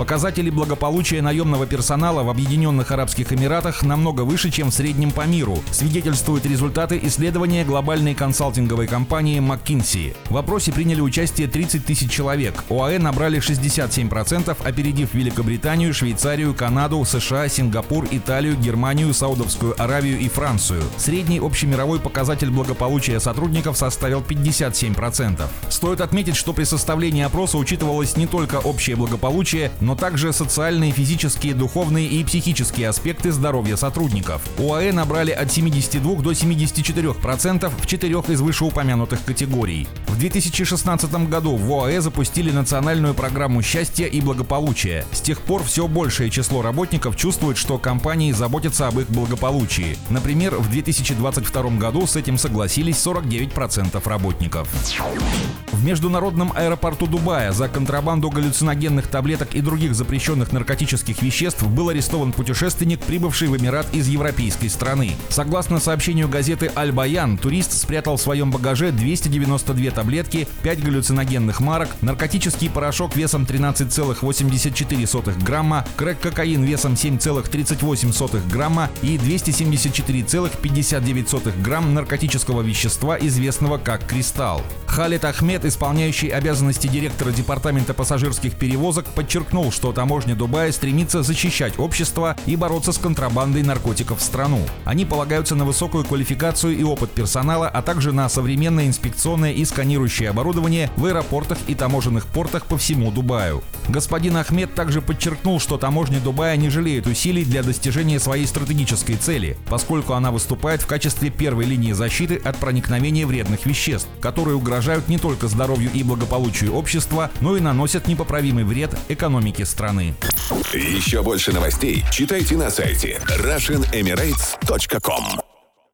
Показатели благополучия наемного персонала в Объединенных Арабских Эмиратах намного выше, чем в среднем по миру, свидетельствуют результаты исследования глобальной консалтинговой компании McKinsey. В опросе приняли участие 30 тысяч человек. ОАЭ набрали 67%, опередив Великобританию, Швейцарию, Канаду, США, Сингапур, Италию, Германию, Саудовскую Аравию и Францию. Средний общемировой показатель благополучия сотрудников составил 57%. Стоит отметить, что при составлении опроса учитывалось не только общее благополучие, но но также социальные, физические, духовные и психические аспекты здоровья сотрудников. УАЭ набрали от 72 до 74% в четырех из вышеупомянутых категорий. В 2016 году в ОАЭ запустили национальную программу счастья и благополучия. С тех пор все большее число работников чувствует, что компании заботятся об их благополучии. Например, в 2022 году с этим согласились 49% работников. В международном аэропорту Дубая за контрабанду галлюциногенных таблеток и других запрещенных наркотических веществ был арестован путешественник, прибывший в Эмират из европейской страны. Согласно сообщению газеты «Аль-Баян», турист спрятал в своем багаже 292 таблетки, 5 галлюциногенных марок, наркотический порошок весом 13,84 грамма, крэк-кокаин весом 7,38 грамма и 274,59 грамм наркотического вещества, известного как кристалл. Халид Ахмед, исполняющий обязанности директора Департамента пассажирских перевозок, подчеркнул, что таможня Дубая стремится защищать общество и бороться с контрабандой наркотиков в страну. Они полагаются на высокую квалификацию и опыт персонала, а также на современное инспекционное и сканирующее оборудование в аэропортах и таможенных портах по всему Дубаю. Господин Ахмед также подчеркнул, что таможня Дубая не жалеет усилий для достижения своей стратегической цели, поскольку она выступает в качестве первой линии защиты от проникновения вредных веществ, которые угрожают не только здоровью и благополучию общества, но и наносят непоправимый вред экономике страны. Еще больше новостей читайте на сайте RussianEmirates.com